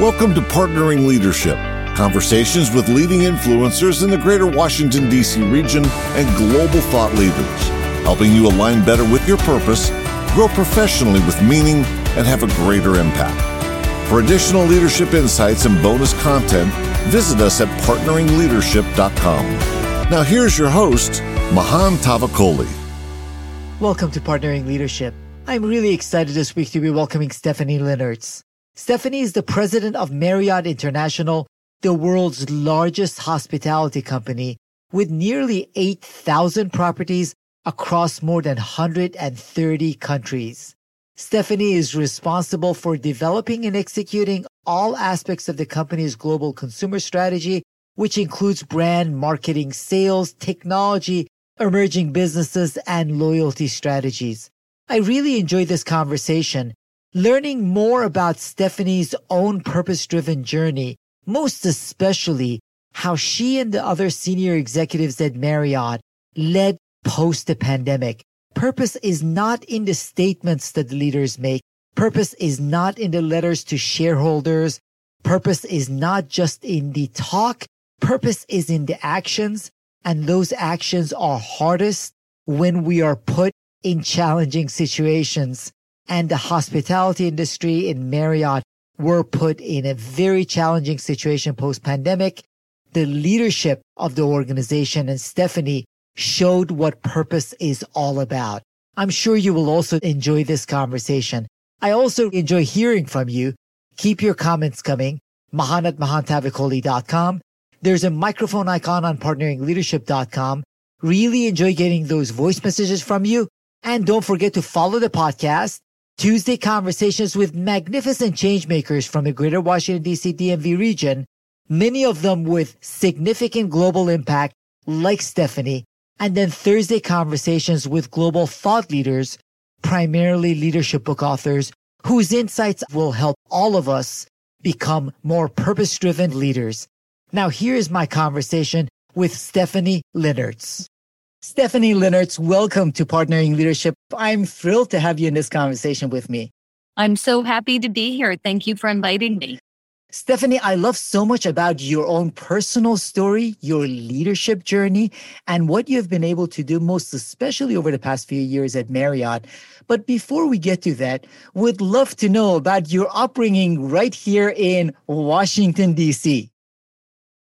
Welcome to Partnering Leadership, conversations with leading influencers in the greater Washington, D.C. region and global thought leaders, helping you align better with your purpose, grow professionally with meaning, and have a greater impact. For additional leadership insights and bonus content, visit us at partneringleadership.com. Now, here's your host, Mahan Tavakoli. Welcome to Partnering Leadership. I'm really excited this week to be welcoming Stephanie Linnartz. Stephanie is the president of Marriott International, the world's largest hospitality company with nearly 8,000 properties across more than 130 countries. Stephanie is responsible for developing and executing all aspects of the company's global consumer strategy, which includes brand marketing, sales, technology, emerging businesses, and loyalty strategies. I really enjoyed this conversation, learning more about Stephanie's own purpose driven journey, most especially how she and the other senior executives at Marriott led post the pandemic. Purpose is not in the statements that the leaders make. Purpose is not in the letters to shareholders. Purpose is not just in the talk. Purpose is in the actions. And those actions are hardest when we are put in challenging situations. And the hospitality industry in Marriott were put in a very challenging situation post pandemic. The leadership of the organization and Stephanie showed what purpose is all about. I'm sure you will also enjoy this conversation. I also enjoy hearing from you. Keep your comments coming. Mahan at mahantavakoli.com. There's a microphone icon on partneringleadership.com. Really enjoy getting those voice messages from you. And don't forget to follow the podcast. Tuesday conversations with magnificent changemakers from the greater Washington DC DMV region, many of them with significant global impact like Stephanie and then Thursday conversations with global thought leaders, primarily leadership book authors, whose insights will help all of us become more purpose driven leaders. Now, here's my conversation with Stephanie Linnartz. Stephanie Linnartz, welcome to Partnering Leadership. I'm thrilled to have you in this conversation with me. I'm so happy to be here. Thank you for inviting me. Stephanie, I love so much about your own personal story, your leadership journey, and what you've been able to do, most especially over the past few years at Marriott. But before we get to that, would love to know about your upbringing right here in Washington, D.C.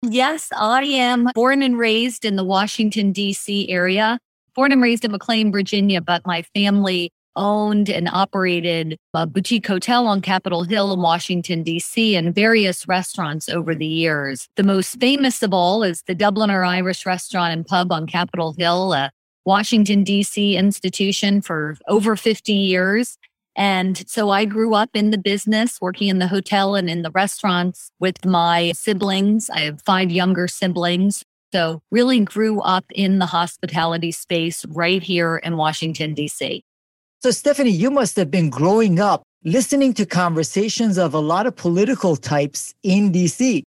Yes, I am born and raised in the Washington, D.C. area. Born and raised in McLean, Virginia, but my family owned and operated a boutique hotel on Capitol Hill in Washington, D.C., and various restaurants over the years. The most famous of all is the Dubliner Irish Restaurant and Pub on Capitol Hill, a Washington, D.C. institution for over 50 years. And so I grew up in the business, working in the hotel and in the restaurants with my siblings. I have five younger siblings. So really grew up in the hospitality space right here in Washington, D.C. So, Stephanie, you must have been growing up listening to conversations of a lot of political types in DC.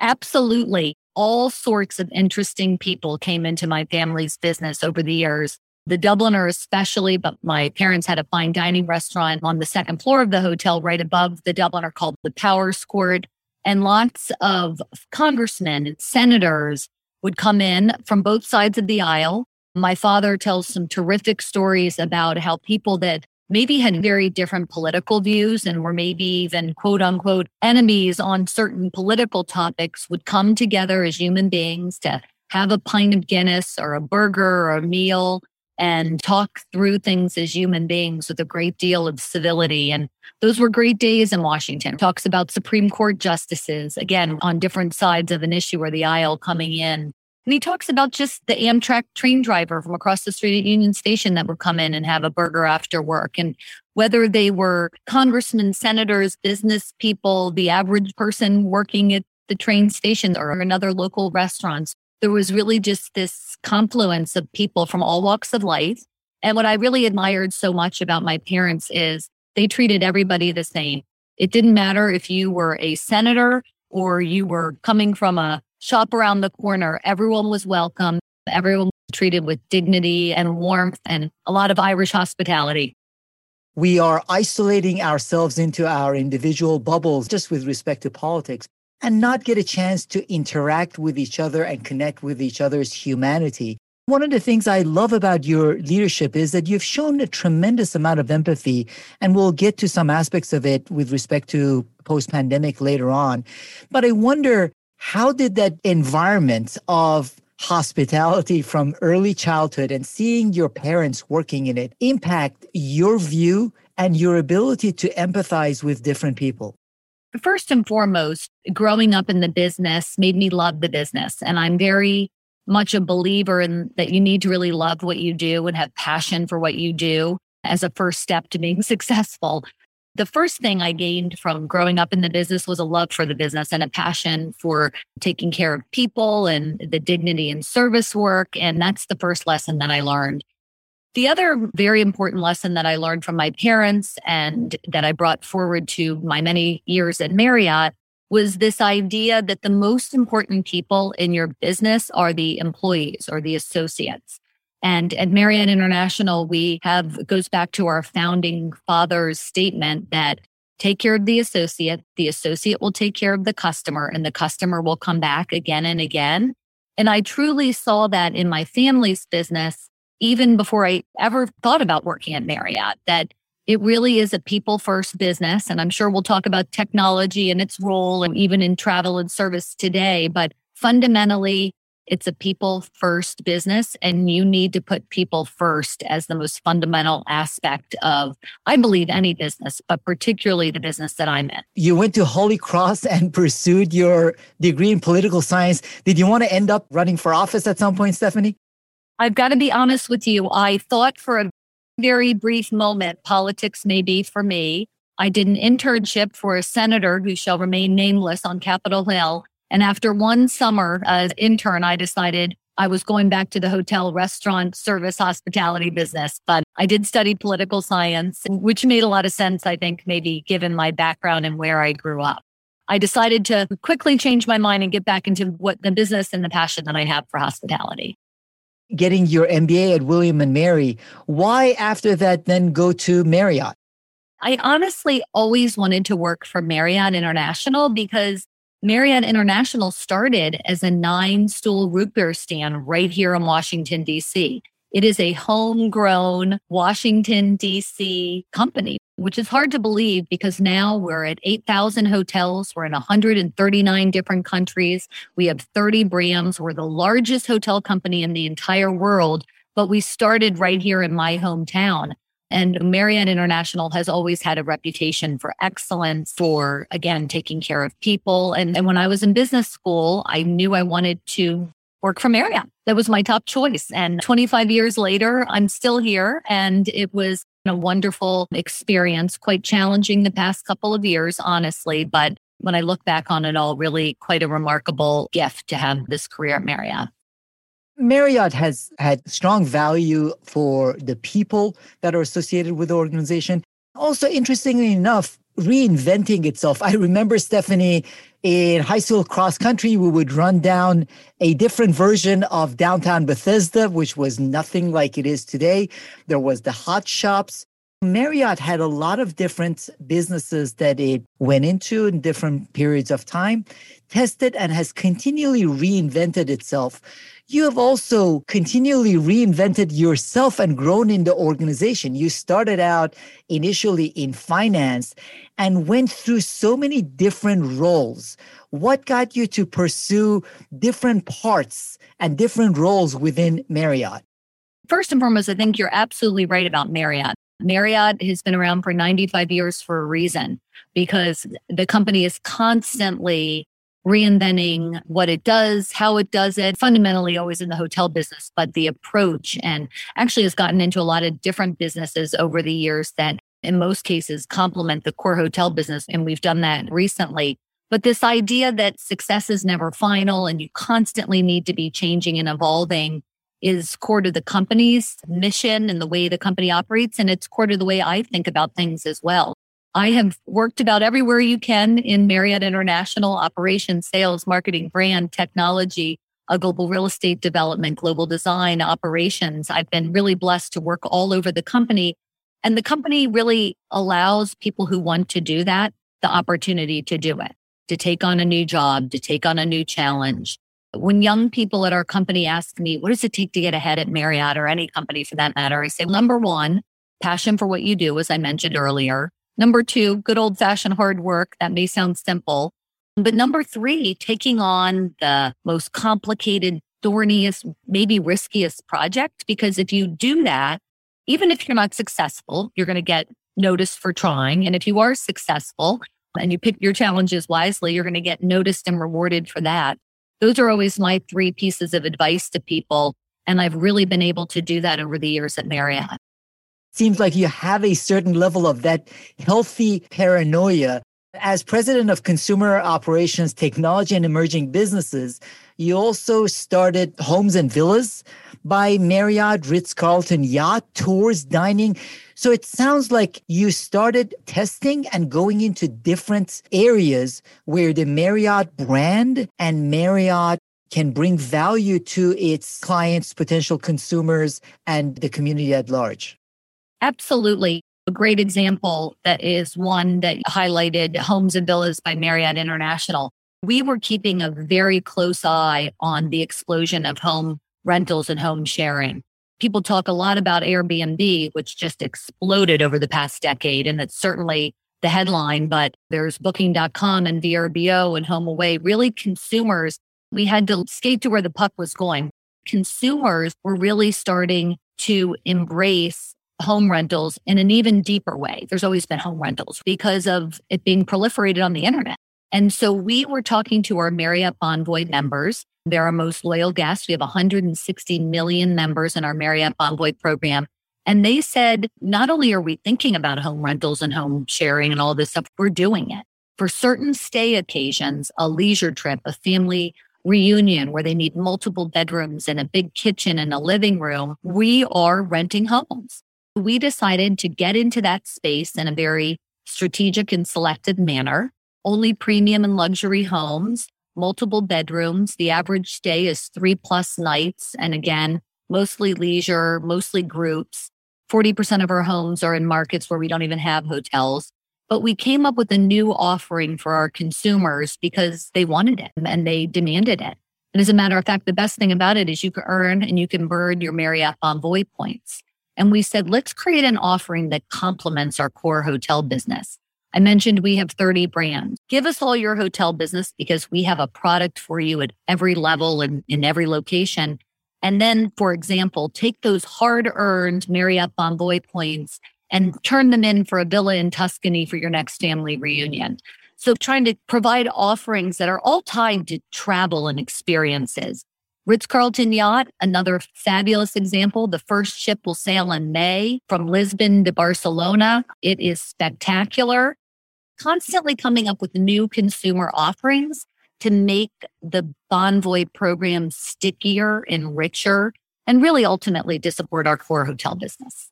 Absolutely. All sorts of interesting people came into my family's business over the years. The Dubliner, especially, but my parents had a fine dining restaurant on the second floor of the hotel right above the Dubliner called the Power Court. And lots of congressmen and senators would come in from both sides of the aisle my father tells some terrific stories about how people that maybe had very different political views and were maybe even quote unquote enemies on certain political topics would come together as human beings to have a pint of Guinness or a burger or a meal and talk through things as human beings with a great deal of civility. And those were great days in Washington. Talks about Supreme Court justices, again, on different sides of an issue or the aisle coming in and he talks about just the Amtrak train driver from across the street at Union Station that would come in and have a burger after work. And whether they were congressmen, senators, business people, the average person working at the train station or another local restaurants, there was really just this confluence of people from all walks of life. And what I really admired so much about my parents is they treated everybody the same. It didn't matter if you were a senator or you were coming from a shop around the corner. Everyone was welcome. Everyone was treated with dignity and warmth and a lot of Irish hospitality. we are isolating ourselves into our individual bubbles just with respect to politics and not get a chance to interact with each other and connect with each other's humanity. One of the things I love about your leadership is that you've shown a tremendous amount of empathy, and we'll get to some aspects of it with respect to post pandemic later on. But I wonder how did that environment of hospitality from early childhood and seeing your parents working in it impact your view and your ability to empathize with different people? First and foremost, growing up in the business made me love the business. And I'm very much a believer in that you need to really love what you do and have passion for what you do as a first step to being successful. The first thing I gained from growing up in the business was a love for the business and a passion for taking care of people and the dignity and service work. And that's the first lesson that I learned. The other very important lesson that I learned from my parents and that I brought forward to my many years at Marriott was this idea that the most important people in your business are the employees or the associates. And at Marriott International, we have goes back to our founding father's statement that take care of the associate, the associate will take care of the customer, and the customer will come back again and again. And I truly saw that in my family's business, even before I ever thought about working at Marriott, that it really is a people first business. And I'm sure we'll talk about technology and its role and even in travel and service today. But fundamentally, it's a people first business and you need to put people first as the most fundamental aspect of, I believe, any business, but particularly the business that I'm in. You went to Holy Cross and pursued your degree in political science. Did you want to end up running for office at some point, Stephanie? I've got to be honest with you. I thought for a very brief moment, politics may be for me. I did an internship for a senator who shall remain nameless on Capitol Hill. And after one summer as intern, I decided I was going back to the hotel, restaurant, service, hospitality business. But I did study political science, which made a lot of sense, I think, maybe given my background and where I grew up. I decided to quickly change my mind and get back into what the business and the passion that I have for hospitality getting your MBA at William and Mary. Why after that then go to Marriott? I honestly always wanted to work for Marriott International because Marriott International started as a nine stool root beer stand right here in Washington, D.C. It is a homegrown Washington, D.C. company, which is hard to believe because now we're at 8,000 hotels. We're in 139 different countries. We have 30 brands. We're the largest hotel company in the entire world, but we started right here in my hometown. And Marriott International has always had a reputation for excellence, for again, taking care of people. And, and when I was in business school, I knew I wanted to work for Marriott. That was my top choice. And 25 years later, I'm still here. And it was a wonderful experience, quite challenging the past couple of years, honestly. But when I look back on it all, really quite a remarkable gift to have this career at Marriott. Marriott has had strong value for the people that are associated with the organization. Also, interestingly enough, reinventing itself. I remember, Stephanie, in high school cross country, we would run down a different version of downtown Bethesda, which was nothing like it is today. There was the Hot Shoppes. Marriott had a lot of different businesses that it went into in different periods of time, tested, and has continually reinvented itself you have also continually reinvented yourself and grown in the organization. You started out initially in finance and went through so many different roles. What got you to pursue different parts and different roles within Marriott? First and foremost, I think you're absolutely right about Marriott. Marriott has been around for 95 years for a reason because the company is constantly reinventing what it does, how it does it, fundamentally always in the hotel business, but the approach and actually has gotten into a lot of different businesses over the years that in most cases complement the core hotel business. And we've done that recently. But this idea that success is never final and you constantly need to be changing and evolving is core to the company's mission and the way the company operates. And it's core to the way I think about things as well. I have worked about everywhere you can in Marriott International operations, sales, marketing, brand, technology, a global real estate development, global design, operations. I've been really blessed to work all over the company. And the company really allows people who want to do that the opportunity to do it, to take on a new job, to take on a new challenge. When young people at our company ask me, what does it take to get ahead at Marriott or any company for that matter? I say, number one, passion for what you do, as I mentioned earlier. Number two, good old fashioned hard work. That may sound simple. But number three, taking on the most complicated, thorniest, maybe riskiest project. Because if you do that, even if you're not successful, you're going to get noticed for trying. And if you are successful and you pick your challenges wisely, you're going to get noticed and rewarded for that. Those are always my three pieces of advice to people. And I've really been able to do that over the years at Marriott. Seems like you have a certain level of that healthy paranoia. As president of consumer operations, technology, and emerging businesses, you also started Homes and Villas by Marriott, Ritz Carlton Yacht, Tours, Dining. So it sounds like you started testing and going into different areas where the Marriott brand and Marriott can bring value to its clients, potential consumers, and the community at large. Absolutely. A great example that is one that highlighted Homes and Villas by Marriott International. We were keeping a very close eye on the explosion of home rentals and home sharing. People talk a lot about Airbnb, which just exploded over the past decade. And it's certainly the headline, but there's booking.com and VRBO and HomeAway. Really, consumers, we had to skate to where the puck was going. Consumers were really starting to embrace home rentals in an even deeper way. There's always been home rentals because of it being proliferated on the internet. And so we were talking to our Marriott Bonvoy members. They're our most loyal guests. We have 160 million members in our Marriott Bonvoy program. And they said, not only are we thinking about home rentals and home sharing and all this stuff, we're doing it. For certain stay occasions, a leisure trip, a family reunion where they need multiple bedrooms and a big kitchen and a living room, we are renting homes we decided to get into that space in a very strategic and selected manner. Only premium and luxury homes, multiple bedrooms. The average stay is three plus nights. And again, mostly leisure, mostly groups. 40% of our homes are in markets where we don't even have hotels. But we came up with a new offering for our consumers because they wanted it and they demanded it. And as a matter of fact, the best thing about it is you can earn and you can burn your Marriott Bonvoy points. And we said, let's create an offering that complements our core hotel business. I mentioned we have 30 brands. Give us all your hotel business because we have a product for you at every level and in every location. And then, for example, take those hard earned Marriott Bonvoy points and turn them in for a villa in Tuscany for your next family reunion. So trying to provide offerings that are all tied to travel and experiences. Ritz Carlton Yacht, another fabulous example. The first ship will sail in May from Lisbon to Barcelona. It is spectacular. Constantly coming up with new consumer offerings to make the Bonvoy program stickier and richer, and really ultimately to support our core hotel business.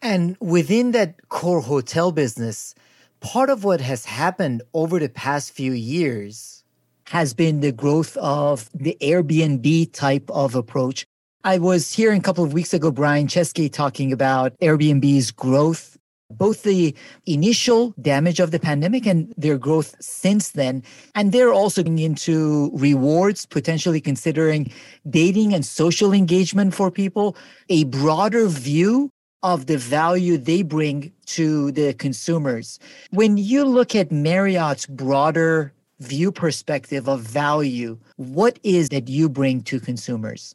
And within that core hotel business, part of what has happened over the past few years has been the growth of the Airbnb type of approach. I was hearing a couple of weeks ago, Brian Chesky talking about Airbnb's growth, both the initial damage of the pandemic and their growth since then. And they're also getting into rewards, potentially considering dating and social engagement for people, a broader view of the value they bring to the consumers. When you look at Marriott's broader view perspective of value, what is that you bring to consumers?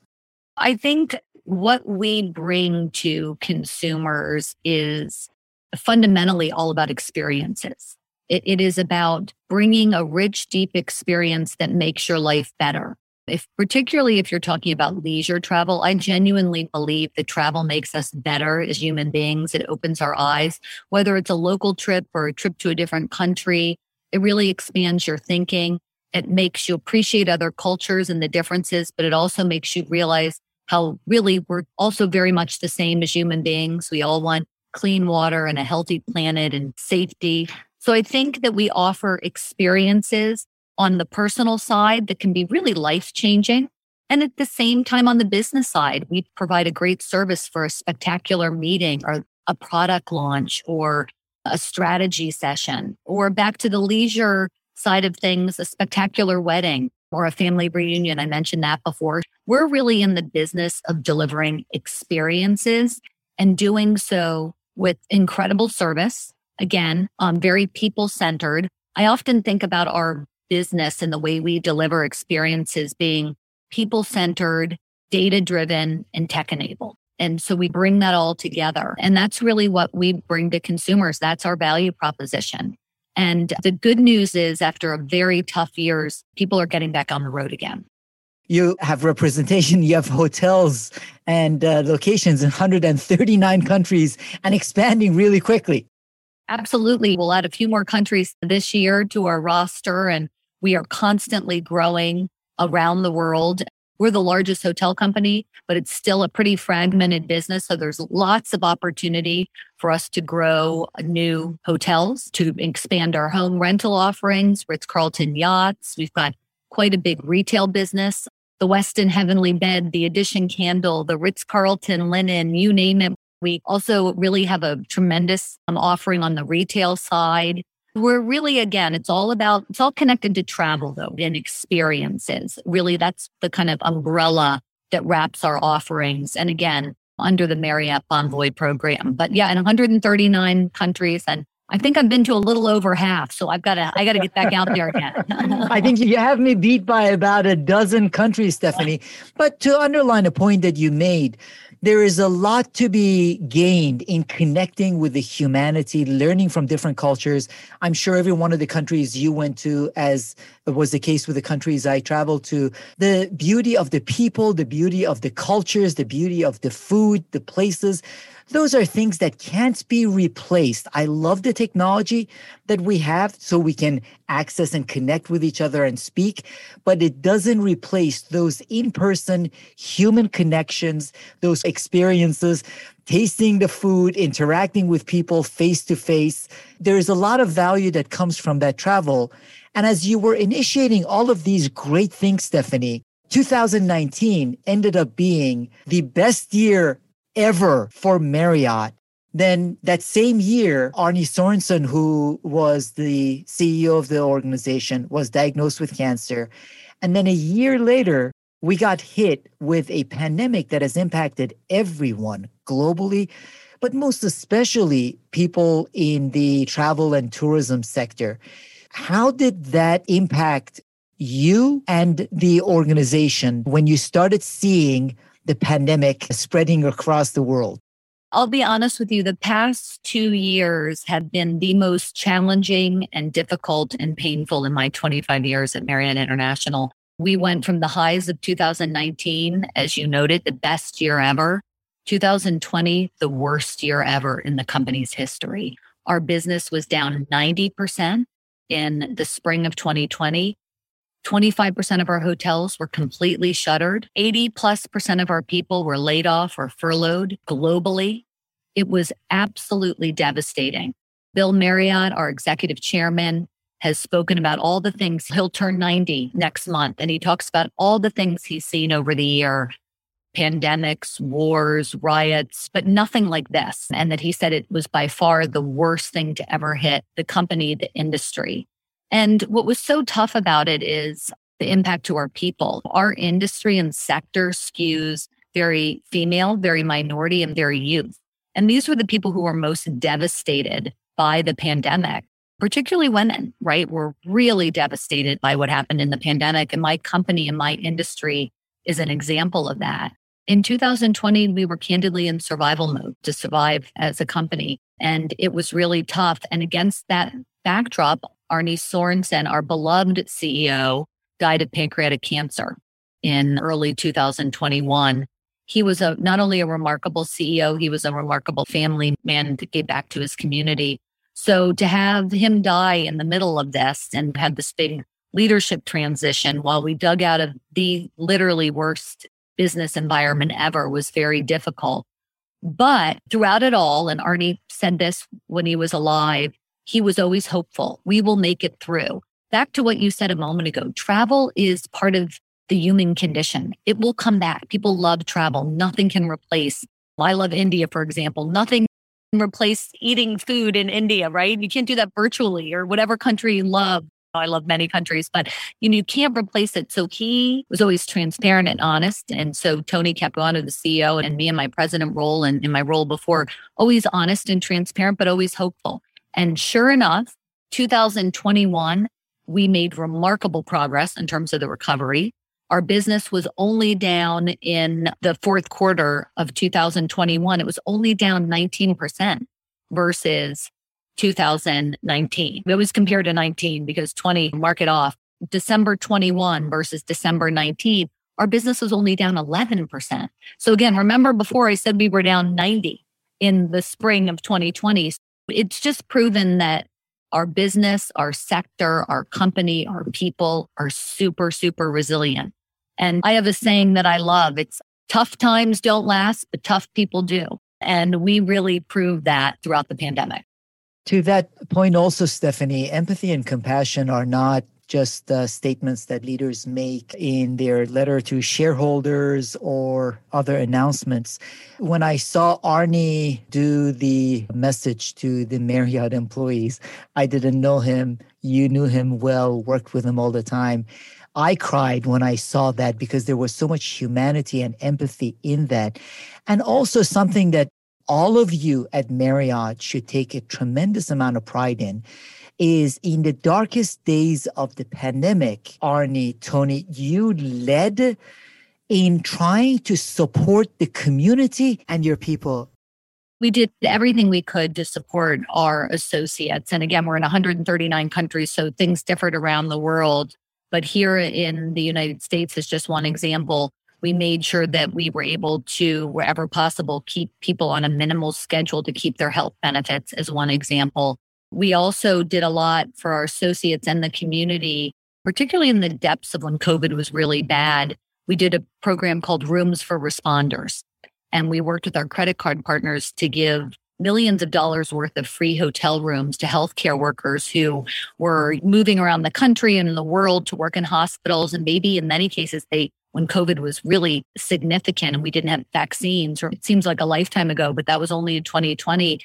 I think what we bring to consumers is fundamentally all about experiences. It, it is about bringing a rich, deep experience that makes your life better. If particularly if you're talking about leisure travel, I genuinely believe that travel makes us better as human beings. It opens our eyes, whether it's a local trip or a trip to a different country it really expands your thinking. It makes you appreciate other cultures and the differences, but it also makes you realize how really we're also very much the same as human beings. We all want clean water and a healthy planet and safety. So I think that we offer experiences on the personal side that can be really life changing. And at the same time, on the business side, we provide a great service for a spectacular meeting or a product launch or a strategy session, or back to the leisure side of things, a spectacular wedding or a family reunion. I mentioned that before. We're really in the business of delivering experiences and doing so with incredible service. Again, um, very people centered. I often think about our business and the way we deliver experiences being people centered, data driven, and tech enabled. And so we bring that all together. And that's really what we bring to consumers. That's our value proposition. And the good news is, after a very tough years, people are getting back on the road again. You have representation, you have hotels and uh, locations in 139 countries and expanding really quickly. Absolutely. We'll add a few more countries this year to our roster, and we are constantly growing around the world. We're the largest hotel company, but it's still a pretty fragmented business. So there's lots of opportunity for us to grow new hotels, to expand our home rental offerings, Ritz Carlton yachts. We've got quite a big retail business. The Westin Heavenly Bed, the Edition Candle, the Ritz Carlton Linen, you name it. We also really have a tremendous um, offering on the retail side. We're really, again, it's all about, it's all connected to travel though and experiences. Really, that's the kind of umbrella that wraps our offerings. And again, under the Marriott Bonvoy program. But yeah, in 139 countries and I think I've been to a little over half, so I've got to I got to get back out there again. I think you have me beat by about a dozen countries, Stephanie. But to underline a point that you made, there is a lot to be gained in connecting with the humanity, learning from different cultures. I'm sure every one of the countries you went to, as was the case with the countries I traveled to, the beauty of the people, the beauty of the cultures, the beauty of the food, the places those are things that can't be replaced. I love the technology that we have so we can access and connect with each other and speak, but it doesn't replace those in person human connections, those experiences, tasting the food, interacting with people face to face. There is a lot of value that comes from that travel. And as you were initiating all of these great things, Stephanie, 2019 ended up being the best year ever for Marriott. Then that same year, Arne Sorenson, who was the CEO of the organization, was diagnosed with cancer. And then a year later, we got hit with a pandemic that has impacted everyone globally, but most especially people in the travel and tourism sector. How did that impact you and the organization when you started seeing the pandemic spreading across the world? I'll be honest with you, the past two years have been the most challenging and difficult and painful in my 25 years at Marriott International. We went from the highs of 2019, as you noted, the best year ever, 2020, the worst year ever in the company's history. Our business was down 90% in the spring of 2020. 25% of our hotels were completely shuttered. 80 plus percent of our people were laid off or furloughed globally. It was absolutely devastating. Bill Marriott, our executive chairman, has spoken about all the things. He'll turn 90 next month, and he talks about all the things he's seen over the year pandemics, wars, riots, but nothing like this. And that he said it was by far the worst thing to ever hit the company, the industry. And what was so tough about it is the impact to our people. Our industry and sector skews very female, very minority, and very youth. And these were the people who were most devastated by the pandemic, particularly women, right? Were really devastated by what happened in the pandemic. And my company and my industry is an example of that. In 2020, we were candidly in survival mode to survive as a company. And it was really tough. And against that backdrop, Arne Sorenson, our beloved CEO, died of pancreatic cancer in early 2021. He was a not only a remarkable CEO, he was a remarkable family man that gave back to his community. So to have him die in the middle of this and have this big leadership transition while we dug out of the literally worst business environment ever was very difficult. But throughout it all, and Arne said this when he was alive, he was always hopeful. We will make it through. Back to what you said a moment ago travel is part of the human condition. It will come back. People love travel. Nothing can replace. I love India, for example. Nothing can replace eating food in India, right? You can't do that virtually or whatever country you love. I love many countries, but you know, you can't replace it. So he was always transparent and honest. And so Tony Capuano, the CEO, and me in my president role and in my role before, always honest and transparent, but always hopeful. And sure enough, 2021, we made remarkable progress in terms of the recovery. Our business was only down in the fourth quarter of 2021. It was only down 19% versus 2019. It was compared to 19 because 20 mark it off. December 21 versus December 19, our business was only down 11%. So again, remember before I said we were down 90 in the spring of 2020. It's just proven that our business, our sector, our company, our people are super, super resilient. And I have a saying that I love. It's tough times don't last, but tough people do. And we really proved that throughout the pandemic. To that point, also, Stephanie, empathy and compassion are not just statements that leaders make in their letter to shareholders or other announcements. When I saw Arne do the message to the Marriott employees, I didn't know him. You knew him well, worked with him all the time. I cried when I saw that because there was so much humanity and empathy in that. And also something that all of you at Marriott should take a tremendous amount of pride in is in the darkest days of the pandemic, Arne, Tony, you led in trying to support the community and your people. We did everything we could to support our associates. And again, we're in 139 countries, so things differed around the world. But here in the United States is just one example we made sure that we were able to, wherever possible, keep people on a minimal schedule to keep their health benefits, as one example. We also did a lot for our associates and the community, particularly in the depths of when COVID was really bad. We did a program called Rooms for Responders, and we worked with our credit card partners to give millions of dollars worth of free hotel rooms to healthcare workers who were moving around the country and the world to work in hospitals. And maybe in many cases, they when COVID was really significant and we didn't have vaccines, or it seems like a lifetime ago, but that was only in 2020.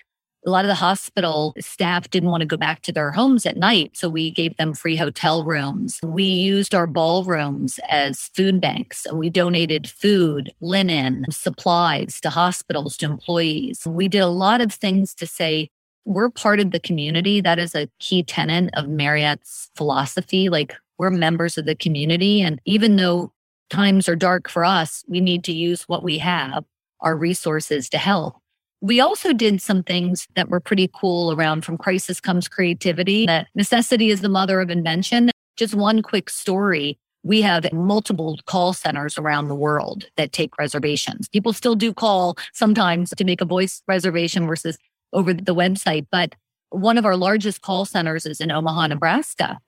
A lot of the hospital staff didn't want to go back to their homes at night. So we gave them free hotel rooms. We used our ballrooms as food banks. We donated food, linen, supplies to hospitals, to employees. We did a lot of things to say, we're part of the community. That is a key tenet of Marriott's philosophy. Like we're members of the community. And even though times are dark for us, we need to use what we have, our resources to help. We also did some things that were pretty cool around from crisis comes creativity, that necessity is the mother of invention. Just one quick story. We have multiple call centers around the world that take reservations. People still do call sometimes to make a voice reservation versus over the website, but one of our largest call centers is in Omaha, Nebraska.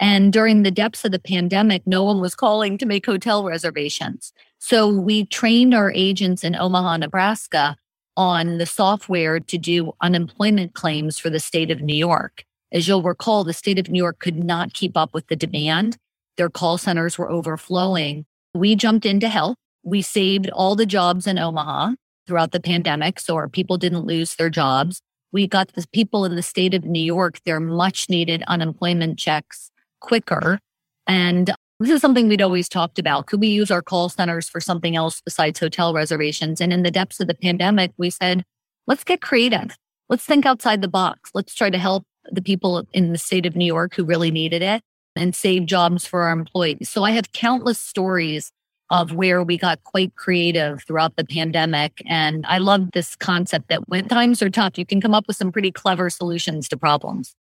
And during the depths of the pandemic, no one was calling to make hotel reservations. So we trained our agents in Omaha, Nebraska on the software to do unemployment claims for the state of New York. As you'll recall, the state of New York could not keep up with the demand. Their call centers were overflowing. We jumped in to help. We saved all the jobs in Omaha throughout the pandemic. So our people didn't lose their jobs. We got the people in the state of New York their much needed unemployment checks quicker. And this is something we'd always talked about. Could we use our call centers for something else besides hotel reservations? And in the depths of the pandemic, we said, let's get creative. Let's think outside the box. Let's try to help the people in the state of New York who really needed it and save jobs for our employees. So I have countless stories of where we got quite creative throughout the pandemic. And I love this concept that when times are tough, you can come up with some pretty clever solutions to problems.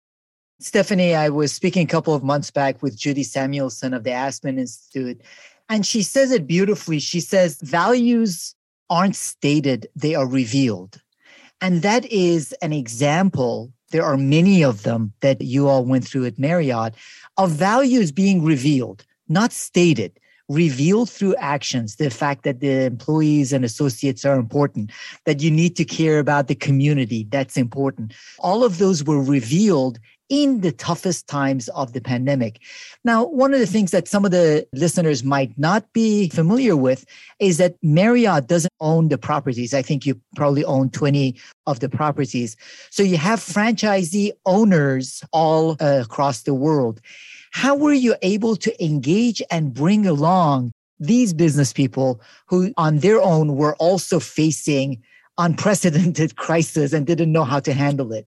Stephanie, I was speaking a couple of months back with Judy Samuelson of the Aspen Institute, and she says it beautifully. She says, values aren't stated, they are revealed. And that is an example. There are many of them that you all went through at Marriott of values being revealed, not stated revealed through actions the fact that the employees and associates are important, that you need to care about the community, that's important. All of those were revealed in the toughest times of the pandemic. Now, one of the things that some of the listeners might not be familiar with is that Marriott doesn't own the properties. I think you probably own 20 of the properties. So you have franchisee owners all uh, across the world. How were you able to engage and bring along these business people who on their own were also facing unprecedented crisis and didn't know how to handle it?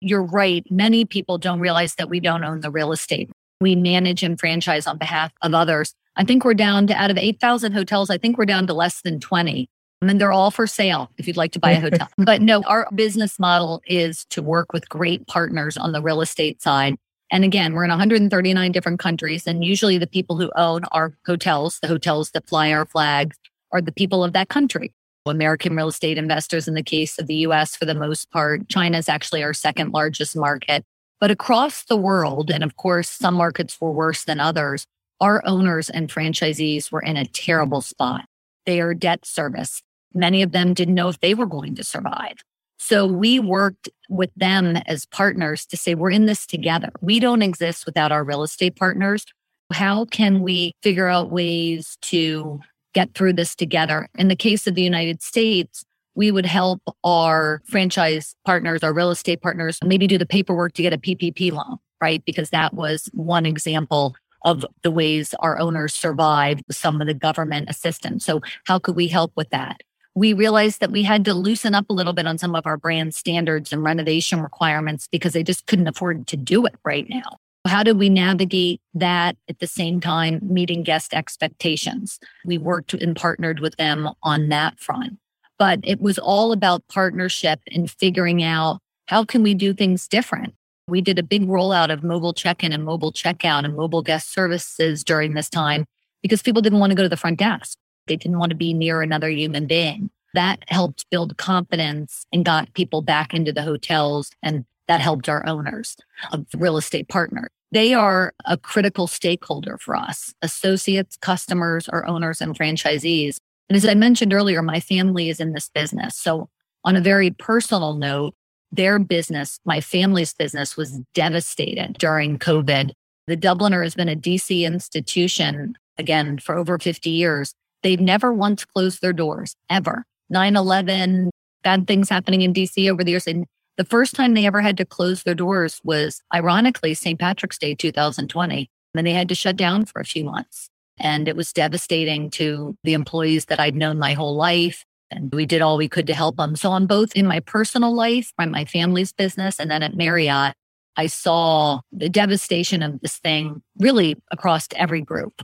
You're right. Many people don't realize that we don't own the real estate. We manage and franchise on behalf of others. I think we're down to out of 8,000 hotels, I think we're down to less than 20. I mean, they're all for sale if you'd like to buy a hotel. but no, our business model is to work with great partners on the real estate side and again, we're in 139 different countries. And usually the people who own our hotels, the hotels that fly our flags, are the people of that country. American real estate investors, in the case of the US, for the most part, China is actually our second largest market. But across the world, and of course, some markets were worse than others, our owners and franchisees were in a terrible spot. They are debt service. Many of them didn't know if they were going to survive. So we worked with them as partners to say, we're in this together. We don't exist without our real estate partners. How can we figure out ways to get through this together? In the case of the United States, we would help our franchise partners, our real estate partners, maybe do the paperwork to get a PPP loan, right? Because that was one example of the ways our owners survived some of the government assistance. So, how could we help with that? We realized that we had to loosen up a little bit on some of our brand standards and renovation requirements because they just couldn't afford to do it right now. How did we navigate that at the same time meeting guest expectations? We worked and partnered with them on that front. But it was all about partnership and figuring out how can we do things different? We did a big rollout of mobile check-in and mobile checkout and mobile guest services during this time because people didn't want to go to the front desk. They didn't want to be near another human being. That helped build confidence and got people back into the hotels. And that helped our owners of real estate partner. They are a critical stakeholder for us, associates, customers, our owners, and franchisees. And as I mentioned earlier, my family is in this business. So, on a very personal note, their business, my family's business, was devastated during COVID. The Dubliner has been a DC institution, again, for over 50 years. They've never once closed their doors, ever. 9 11, bad things happening in DC over the years. And the first time they ever had to close their doors was ironically St. Patrick's Day 2020. And they had to shut down for a few months. And it was devastating to the employees that I'd known my whole life. And we did all we could to help them. So, on both in my personal life, from my family's business, and then at Marriott, I saw the devastation of this thing really across every group.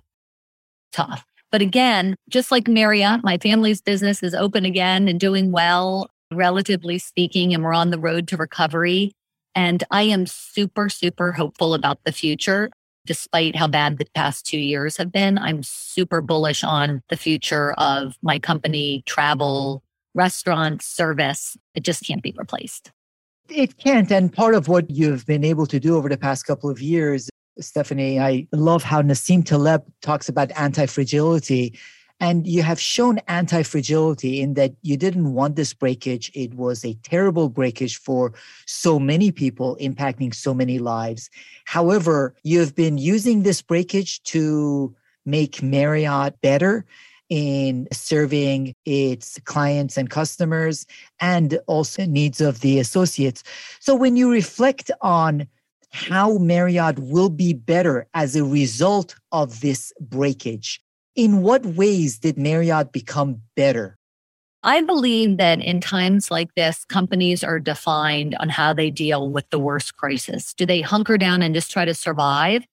Tough. But again, just like Marriott, my family's business is open again and doing well, relatively speaking, and we're on the road to recovery. And I am super, super hopeful about the future. Despite how bad the past two years have been, I'm super bullish on the future of my company, travel, restaurant, service. It just can't be replaced. It can't. And part of what you've been able to do over the past couple of years Stephanie. I love how Nassim Taleb talks about anti fragility. And you have shown anti fragility in that you didn't want this breakage. It was a terrible breakage for so many people, impacting so many lives. However, you've been using this breakage to make Marriott better in serving its clients and customers and also needs of the associates. So when you reflect on how Marriott will be better as a result of this breakage. In what ways did Marriott become better? I believe that in times like this, companies are defined on how they deal with the worst crisis. Do they hunker down and just try to survive?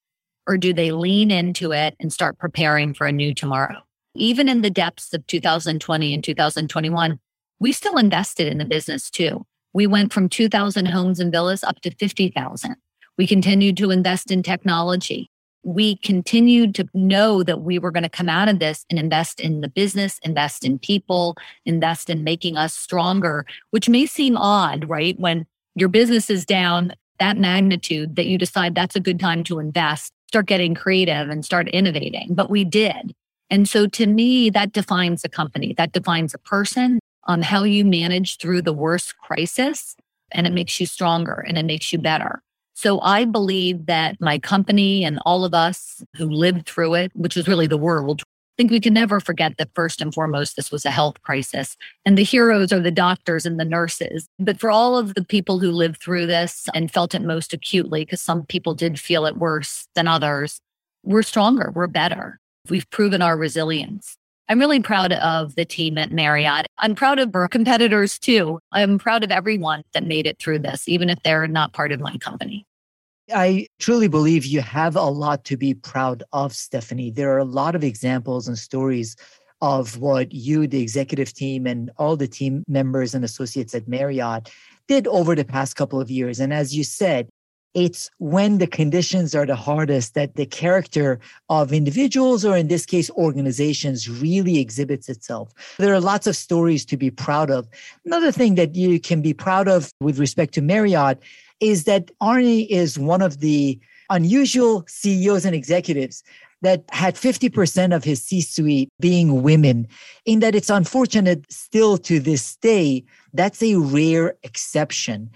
Or do they lean into it and start preparing for a new tomorrow? Even in the depths of 2020 and 2021, we still invested in the business too. We went from 2,000 homes and villas up to 50,000. We continued to invest in technology. We continued to know that we were going to come out of this and invest in the business, invest in people, invest in making us stronger, which may seem odd, right? When your business is down that magnitude that you decide that's a good time to invest, start getting creative and start innovating. But we did. And so to me, that defines a company, that defines a person on how you manage through the worst crisis and it makes you stronger and it makes you better. So I believe that my company and all of us who lived through it, which was really the world, I think we can never forget that first and foremost, this was a health crisis. And the heroes are the doctors and the nurses. But for all of the people who lived through this and felt it most acutely, because some people did feel it worse than others, we're stronger, we're better. We've proven our resilience. I'm really proud of the team at Marriott. I'm proud of our competitors too. I'm proud of everyone that made it through this, even if they're not part of my company. I truly believe you have a lot to be proud of, Stephanie. There are a lot of examples and stories of what you, the executive team, and all the team members and associates at Marriott did over the past couple of years. And as you said, it's when the conditions are the hardest that the character of individuals or in this case organizations really exhibits itself. There are lots of stories to be proud of. Another thing that you can be proud of with respect to marriott is that arne is one of the unusual ceos and executives that had 50% of his C suite being women, in that it's unfortunate still to this day, that's a rare exception.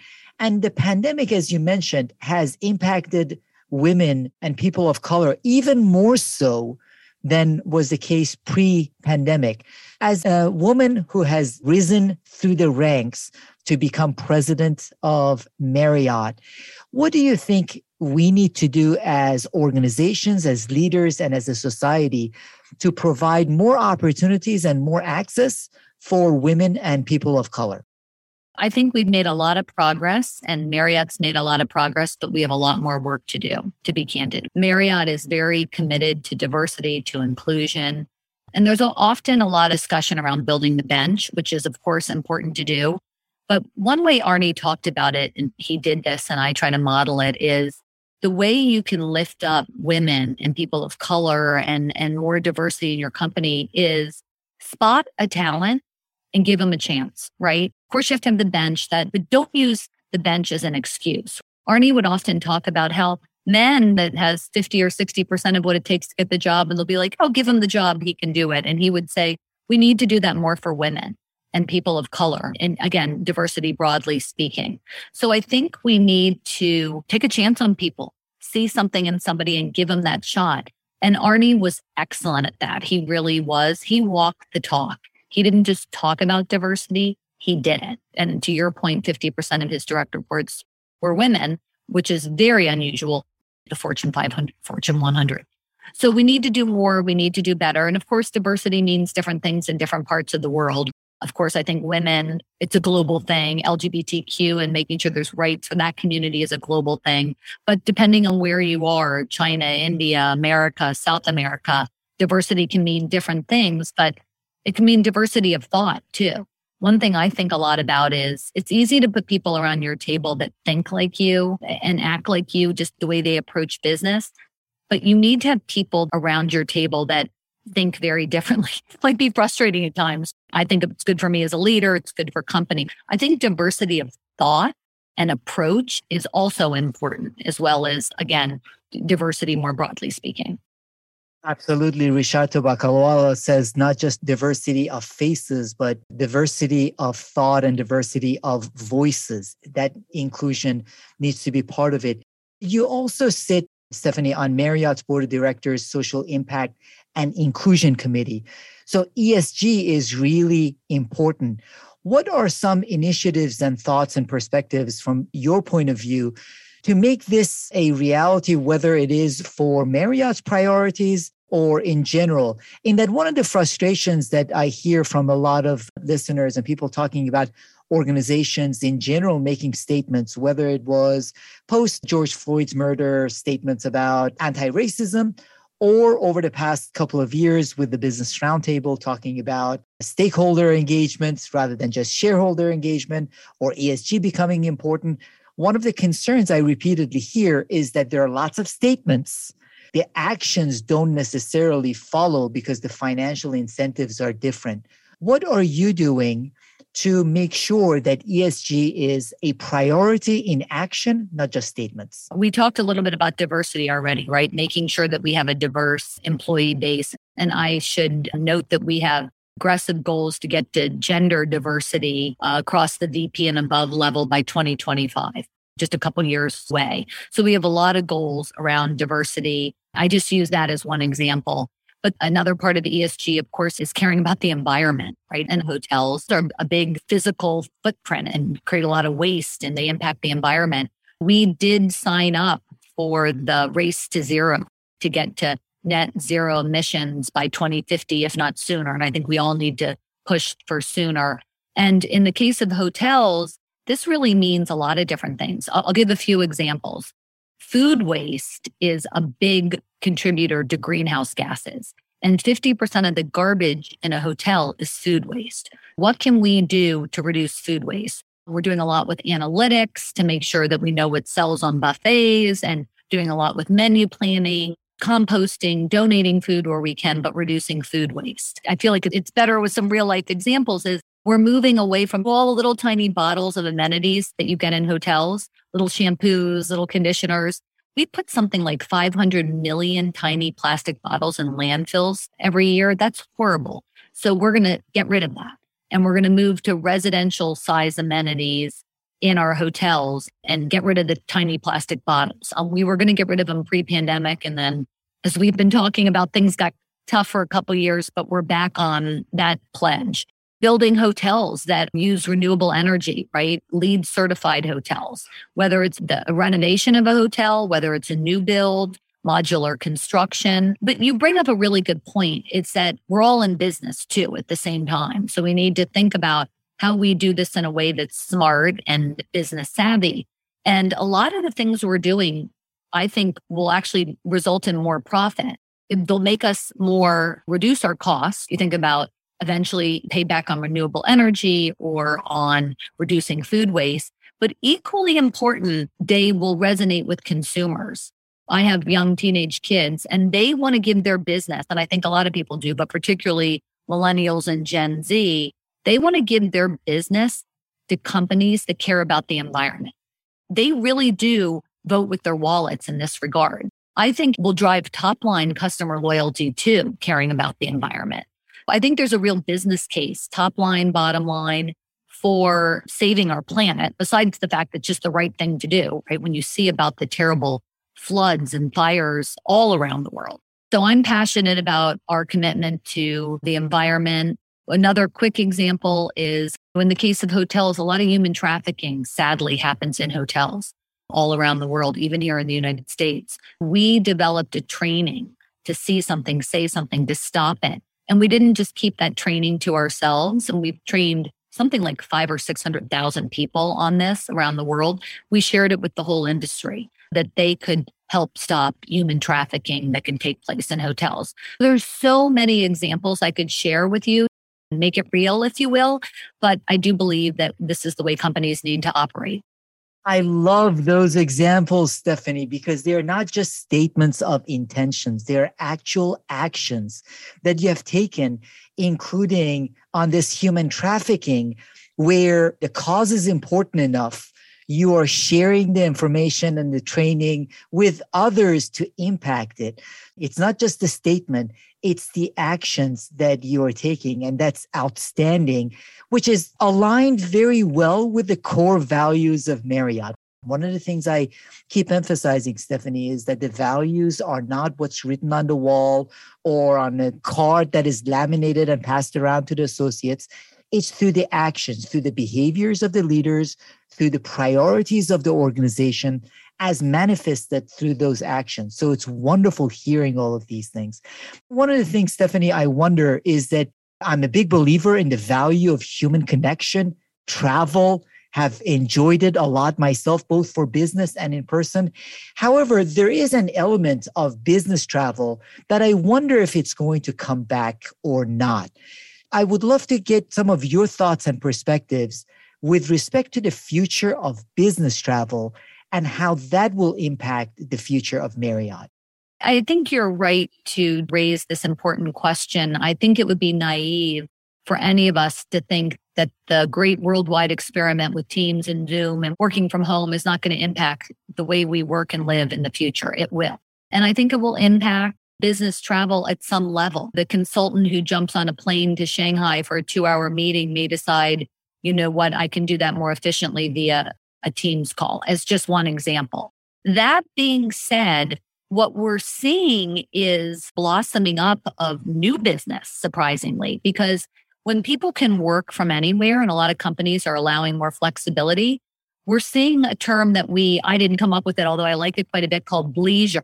And the pandemic, as you mentioned, has impacted women and people of color even more so than was the case pre pandemic. As a woman who has risen through the ranks to become president of Marriott, what do you think we need to do as organizations, as leaders, and as a society to provide more opportunities and more access for women and people of color? I think we've made a lot of progress and Marriott's made a lot of progress, but we have a lot more work to do, to be candid. Marriott is very committed to diversity, to inclusion. And there's often a lot of discussion around building the bench, which is, of course, important to do. But one way Arne talked about it, and he did this, and I try to model it, is the way you can lift up women and people of color and, and more diversity in your company is spot a talent and give them a chance, right? Of course, you have to have the bench that, but don't use the bench as an excuse. Arne would often talk about how men that has 50 or 60% of what it takes to get the job, and they'll be like, oh, give him the job, he can do it. And he would say, we need to do that more for women and people of color. And again, diversity broadly speaking. So I think we need to take a chance on people, see something in somebody and give them that shot. And Arne was excellent at that. He really was. He walked the talk. He didn't just talk about diversity, he did it. And to your point, 50% of his direct reports were women, which is very unusual. The Fortune 500, Fortune 100. So we need to do more. We need to do better. And of course, diversity means different things in different parts of the world. Of course, I think women, it's a global thing. LGBTQ and making sure there's rights for that community is a global thing. But depending on where you are, China, India, America, South America, diversity can mean different things. But it can mean diversity of thought too. One thing I think a lot about is it's easy to put people around your table that think like you and act like you, just the way they approach business. But you need to have people around your table that think very differently. it might be frustrating at times. I think it's good for me as a leader. It's good for company. I think diversity of thought and approach is also important, as well as, again, diversity more broadly speaking. Absolutely. Rishad Tobaccowala says not just diversity of faces, but diversity of thought and diversity of voices. That inclusion needs to be part of it. You also sit, Stephanie, on Marriott's board of directors, social impact and inclusion committee. So ESG is really important. What are some initiatives and thoughts and perspectives from your point of view to make this a reality, whether it is for Marriott's priorities or in general. In that, one of the frustrations that I hear from a lot of listeners and people talking about organizations in general making statements, whether it was post George Floyd's murder statements about anti racism, or over the past couple of years with the Business Roundtable talking about stakeholder engagements rather than just shareholder engagement or ESG becoming important. One of the concerns I repeatedly hear is that there are lots of statements. The actions don't necessarily follow because the financial incentives are different. What are you doing to make sure that ESG is a priority in action, not just statements? We talked a little bit about diversity already, right? Making sure that we have a diverse employee base. And I should note that we have aggressive goals to get to gender diversity uh, across the VP and above level by 2025. just a couple years away. So we have a lot of goals around diversity. I just use that as one example. But another part of ESG, of course, is caring about the environment, right? And hotels are a big physical footprint and create a lot of waste and they impact the environment. We did sign up for the race to zero to get to net zero emissions by 2050, if not sooner. And I think we all need to push for sooner. And in the case of hotels, this really means a lot of different things. I'll, I'll give a few examples. Food waste is a big contributor to greenhouse gases. And 50% of the garbage in a hotel is food waste. What can we do to reduce food waste? We're doing a lot with analytics to make sure that we know what sells on buffets and doing a lot with menu planning, composting, donating food where we can, but mm-hmm. reducing food waste. I feel like it's better with some real life examples is we're moving away from all the little tiny bottles of amenities that you get in hotels, little shampoos, little conditioners. We put something like 500 million tiny plastic bottles in landfills every year. That's horrible. So we're going to get rid of that. And we're going to move to residential size amenities in our hotels and get rid of the tiny plastic bottles. Um, we were going to get rid of them pre pandemic. And then as we've been talking about, things got tough for a couple years, but we're back on that pledge building hotels that use renewable energy, right? LEED certified hotels, whether it's the renovation of a hotel, whether it's a new build, modular construction. But you bring up a really good point. It's that we're all in business too at the same time. So we need to think about how we do this in a way mm. that's smart and business savvy. And a lot of the things we're doing, I think will actually result in more profit. They'll make us more reduce our costs. You think about eventually pay back on renewable energy or on reducing food waste. But equally important, they will resonate with consumers. I have young teenage kids and they want to give their business, and I think a lot of people do, but particularly millennials and Gen Z, they want to give their business to companies that care about the environment. They really do vote with their wallets in this regard. I think will drive top line customer loyalty too, caring about the environment. I think there's a real business case, top line, bottom line, for saving our planet, besides the fact that it's just the right thing to do, right? When you see about the terrible floods and fires all around the world. So I'm passionate about our commitment to the environment. Another quick example is in the case of hotels, a lot of human trafficking sadly happens in hotels all around the world, even here in the United States. We developed a training to see something, say something, to stop it. And we didn't just keep that training to ourselves. And we've trained something like five or 600,000 people on this around the world. We shared it with the whole industry that they could help stop human trafficking that can take place in hotels. There's so many examples I could share with you, make it real, if you will. But I do believe that this is the way companies need to operate. I love those examples, Stephanie, because they're not just statements of intentions, they're actual actions that you have taken, including on this human trafficking, where the cause is important enough. You are sharing the information and the training with others to impact it. It's not just a statement, it's the actions that you are taking. And that's outstanding which is aligned very well with the core values of Marriott. One of the things I keep emphasizing, Stephanie, is that the values are not what's written on the wall or on a card that is laminated and passed around to the associates. It's through the actions, through the behaviors of the leaders, through the priorities of the organization, as manifested through those actions. So it's wonderful hearing all of these things. One of the things, Stephanie, I wonder is that I'm a big believer in the value of human connection, travel, have enjoyed it a lot myself, both for business and in person. However, there is an element of business travel that I wonder if it's going to come back or not. I would love to get some of your thoughts and perspectives with respect to the future of business travel and how that will impact the future of Marriott. I think you're right to raise this important question. I think it would be naive for any of us to think that the great worldwide experiment with Teams and Zoom and working from home is not going to impact the way we work and live in the future. It will. And I think it will impact business travel at some level. The consultant who jumps on a plane to Shanghai for a two hour meeting may decide, you know what, I can do that more efficiently via a Teams call as just one example. That being said, what we're seeing is blossoming up of new business, surprisingly, because when people can work from anywhere and a lot of companies are allowing more flexibility, we're seeing a term that we, I didn't come up with it, although I like it quite a bit called bleisure,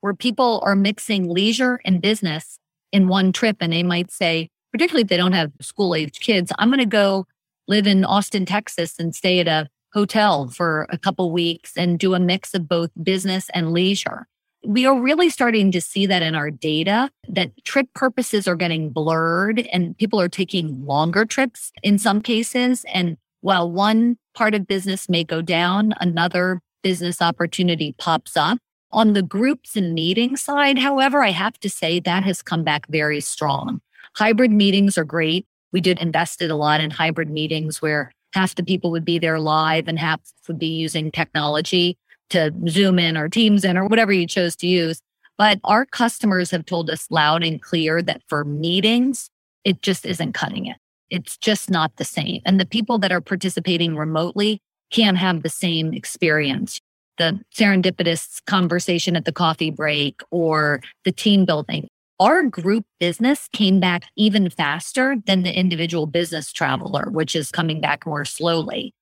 where people are mixing leisure and business in one trip. And they might say, particularly if they don't have school age kids, I'm going to go live in Austin, Texas and stay at a hotel for a couple weeks and do a mix of both business and leisure. We are really starting to see that in our data that trip purposes are getting blurred and people are taking longer trips in some cases. And while one part of business may go down, another business opportunity pops up. On the groups and meeting side, however, I have to say that has come back very strong. Hybrid meetings are great. We did invested a lot in hybrid meetings where half the people would be there live and half would be using technology to zoom in or teams in or whatever you chose to use. But our customers have told us loud and clear that for meetings, it just isn't cutting it. It's just not the same. And the people that are participating remotely can't have the same experience. The serendipitous conversation at the coffee break or the team building. Our group business came back even faster than the individual business traveler, which is coming back more slowly.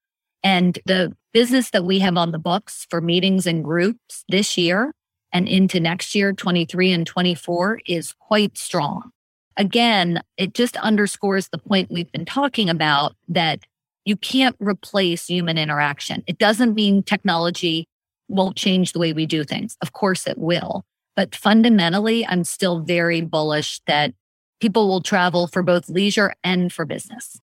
And the business that we have on the books for meetings and groups this year and into next year, 23 and 24, is quite strong again, it just underscores the point we've been talking about that you can't replace human interaction. It doesn't mean technology won't change the way we do things. Of course it will. But fundamentally, I'm still very bullish that people will travel for both leisure and for business.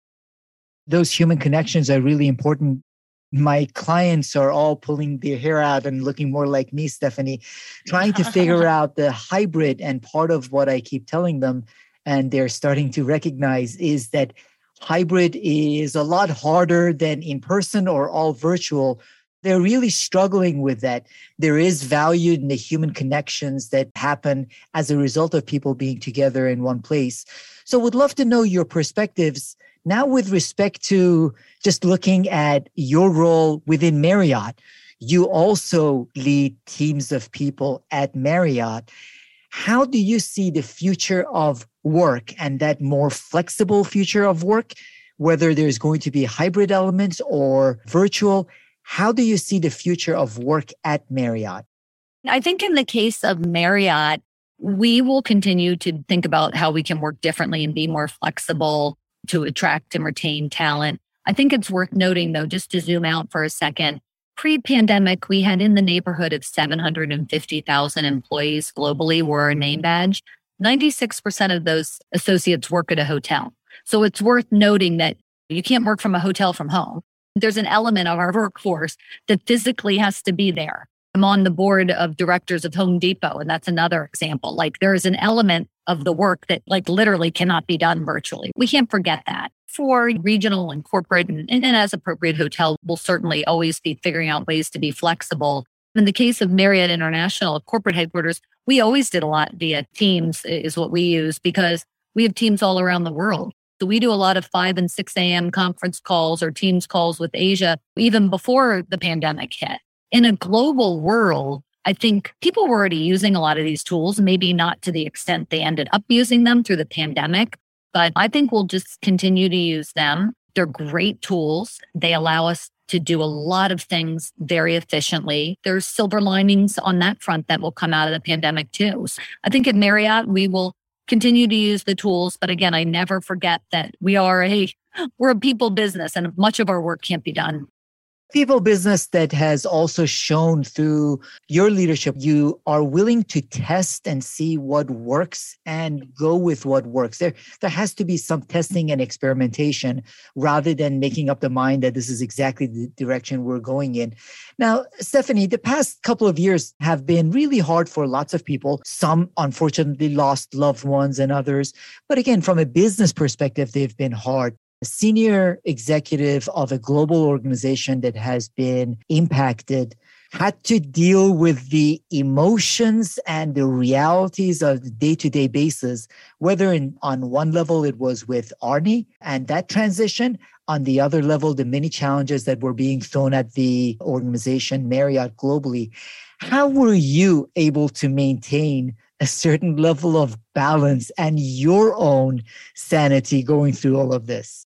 Those human connections are really important. My clients are all pulling their hair out and looking more like me, Stephanie, trying to figure out the hybrid. And part of what I keep telling them and they're starting to recognize is that hybrid is a lot harder than in person or all virtual. They're really struggling with that. There is value in the human connections that happen as a result of people being together in one place. So, would love to know your perspectives now with respect to just looking at your role within Marriott. You also lead teams of people at Marriott. How do you see the future of work and that more flexible future of work, whether there's going to be hybrid elements or virtual? How do you see the future of work at Marriott? I think in the case of Marriott, we will continue to think about how we can work differently and be more flexible to attract and retain talent. I think it's worth noting, though, just to zoom out for a second, Pre pandemic, we had in the neighborhood of 750,000 employees globally wore a name badge. 96% of those associates work at a hotel. So it's worth noting that you can't work from a hotel from home. There's an element of our workforce that physically has to be there. I'm on the board of directors of Home Depot, and that's another example. Like there is an element of the work that like literally cannot be done virtually. We can't forget that for regional and corporate and, and as appropriate hotel, we'll certainly always be figuring out ways to be flexible. In the case of Marriott International corporate headquarters, we always did a lot via Teams is what we use because we have teams all around the world. So we do a lot of 5 and 6 a.m. conference calls or Teams calls with Asia even before the pandemic hit. In a global world, I think people were already using a lot of these tools, maybe not to the extent they ended up using them through the pandemic, but I think we'll just continue to use them. They're great tools. They allow us to do a lot of things very efficiently. There's silver linings on that front that will come out of the pandemic too. So I think at Marriott, we will continue to use the tools. But again, I never forget that we are a, we're a people business and much of our work can't be done people business that has also shown through your leadership you are willing to test and see what works and go with what works. There there has to be some testing and experimentation rather than making up the mind that this is exactly the direction we're going in. Now stephanie the past couple of years have been really hard for lots of people. Some unfortunately lost loved ones and others. But again from a business perspective they've been hard senior executive of a global organization that has been impacted had to deal with the emotions and the realities of the day-to-day basis whether in, on one level it was with arne and that transition on the other level, the many challenges that were being thrown at the organization, Marriott globally. How were you able to maintain a certain level of balance and your own sanity going through all of this?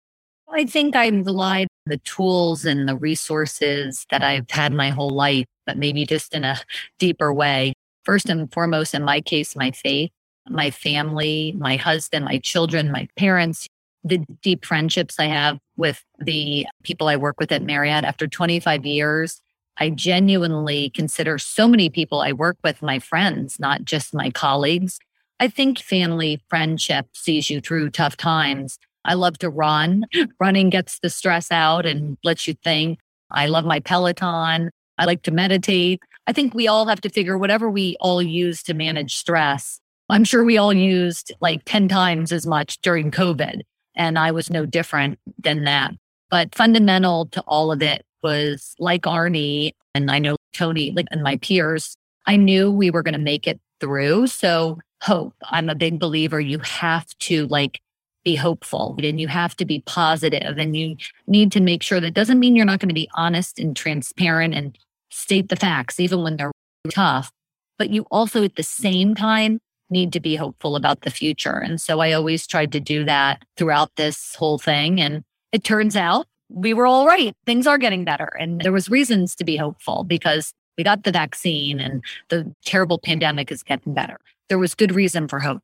I think I relied on the tools and the resources that I've had my whole life, but maybe just in a deeper way. First and foremost, in my case, my faith, my family, my husband, my children, my parents, the deep friendships I have with the people I work with at Marriott after 25 years. I genuinely consider so many people I work with my friends, not just my colleagues. I think family friendship sees you through tough times. I love to run. Running gets the stress out and lets you think. I love my Peloton. I like to meditate. I think we all have to figure whatever we all use to manage stress. I'm sure we all used like 10 times as much during COVID. And I was no different than that. But fundamental to all of it was like Arne and I know Tony like, and my peers, I knew we were going to make it through. So hope. I'm a big believer. You have to like be hopeful and you have to be positive and you need to make sure that doesn't mean you're not going to be honest and transparent and state the facts, even when they're tough. But you also at the same time need to be hopeful about the future. And so I always tried to do that throughout this whole thing. And it turns out we were all right. Things are getting better. And there was reasons to be hopeful because we got the vaccine and the terrible pandemic is getting better. There was good reason for hope.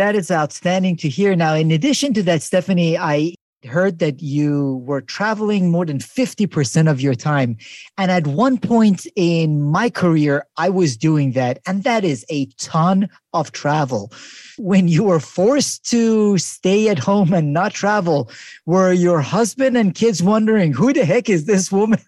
That is outstanding to hear. Now, in addition to that, Stephanie, I heard that you were traveling more than 50% of your time. And at one point in my career, I was doing that. And that is a ton of travel. When you were forced to stay at home and not travel, were your husband and kids wondering, who the heck is this woman?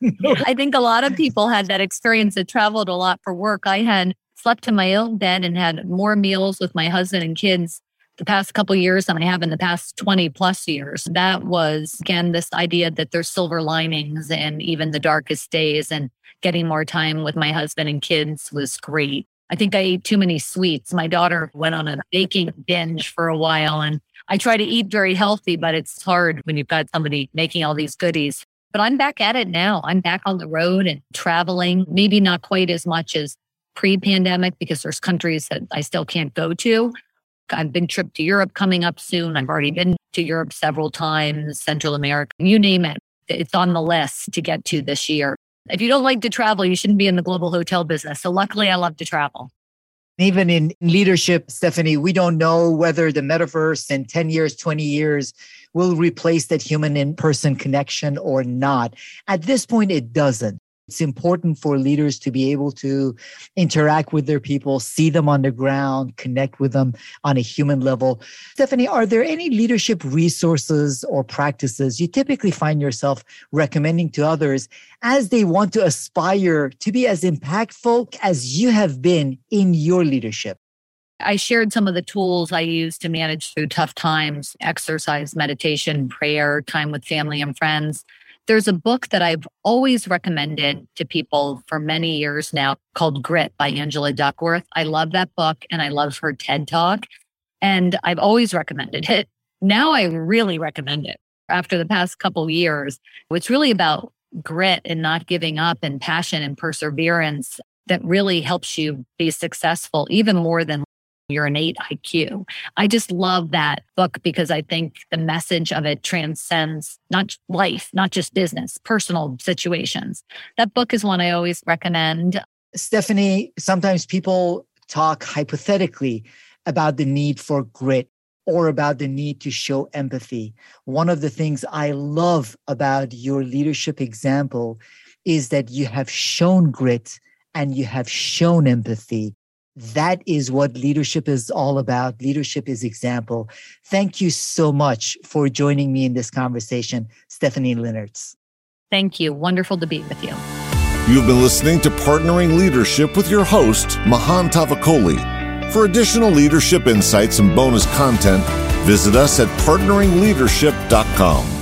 I think a lot of people had that experience that traveled a lot for work. I had slept in my own bed and had more meals with my husband and kids the past couple years than I have in the past 20 plus years. That was again this idea that there's silver linings and even the darkest days and getting more time with my husband and kids was great. I think I ate too many sweets. My daughter went on a baking binge for a while and I try to eat very healthy, but it's hard when you've got somebody making all these goodies. But I'm back at it now. I'm back on the road and traveling, maybe not quite as much as pre pandemic because there's countries that I still can't go to. I've been trip to Europe coming up soon. I've already been to Europe several times, Central America, you name it. It's on the list to get to this year. If you don't like to travel, you shouldn't be in the global hotel business. So luckily, I love to travel. Even in leadership, Stephanie, we don't know whether the metaverse in 10 years, 20 years will replace that human in person connection or not. At this point, it doesn't. It's important for leaders to be able to interact with their people, see them on the ground, connect with them on a human level. Stephanie, are there any leadership resources or practices you typically find yourself recommending to others as they want to aspire to be as impactful as you have been in your leadership? I shared some of the tools I use to manage through tough times exercise, meditation, prayer, time with family and friends. There's a book that I've always recommended to people for many years now called Grit by Angela Duckworth. I love that book and I love her TED talk. And I've always recommended it. Now I really recommend it after the past couple years. It's really about grit and not giving up and passion and perseverance that really helps you be successful even more than your innate IQ. I just love that book because I think the message of it transcends not life, not just business, personal situations. That book is one I always recommend. Stephanie, sometimes people talk hypothetically about the need for grit or about the need to show empathy. One of the things I love about your leadership example is that you have shown grit and you have shown empathy that is what leadership is all about. Leadership is example. Thank you so much for joining me in this conversation, Stephanie Linnartz. Thank you. Wonderful to be with you. You've been listening to Partnering Leadership with your host, Mahan Tavakoli. For additional leadership insights and bonus content, visit us at partneringleadership.com.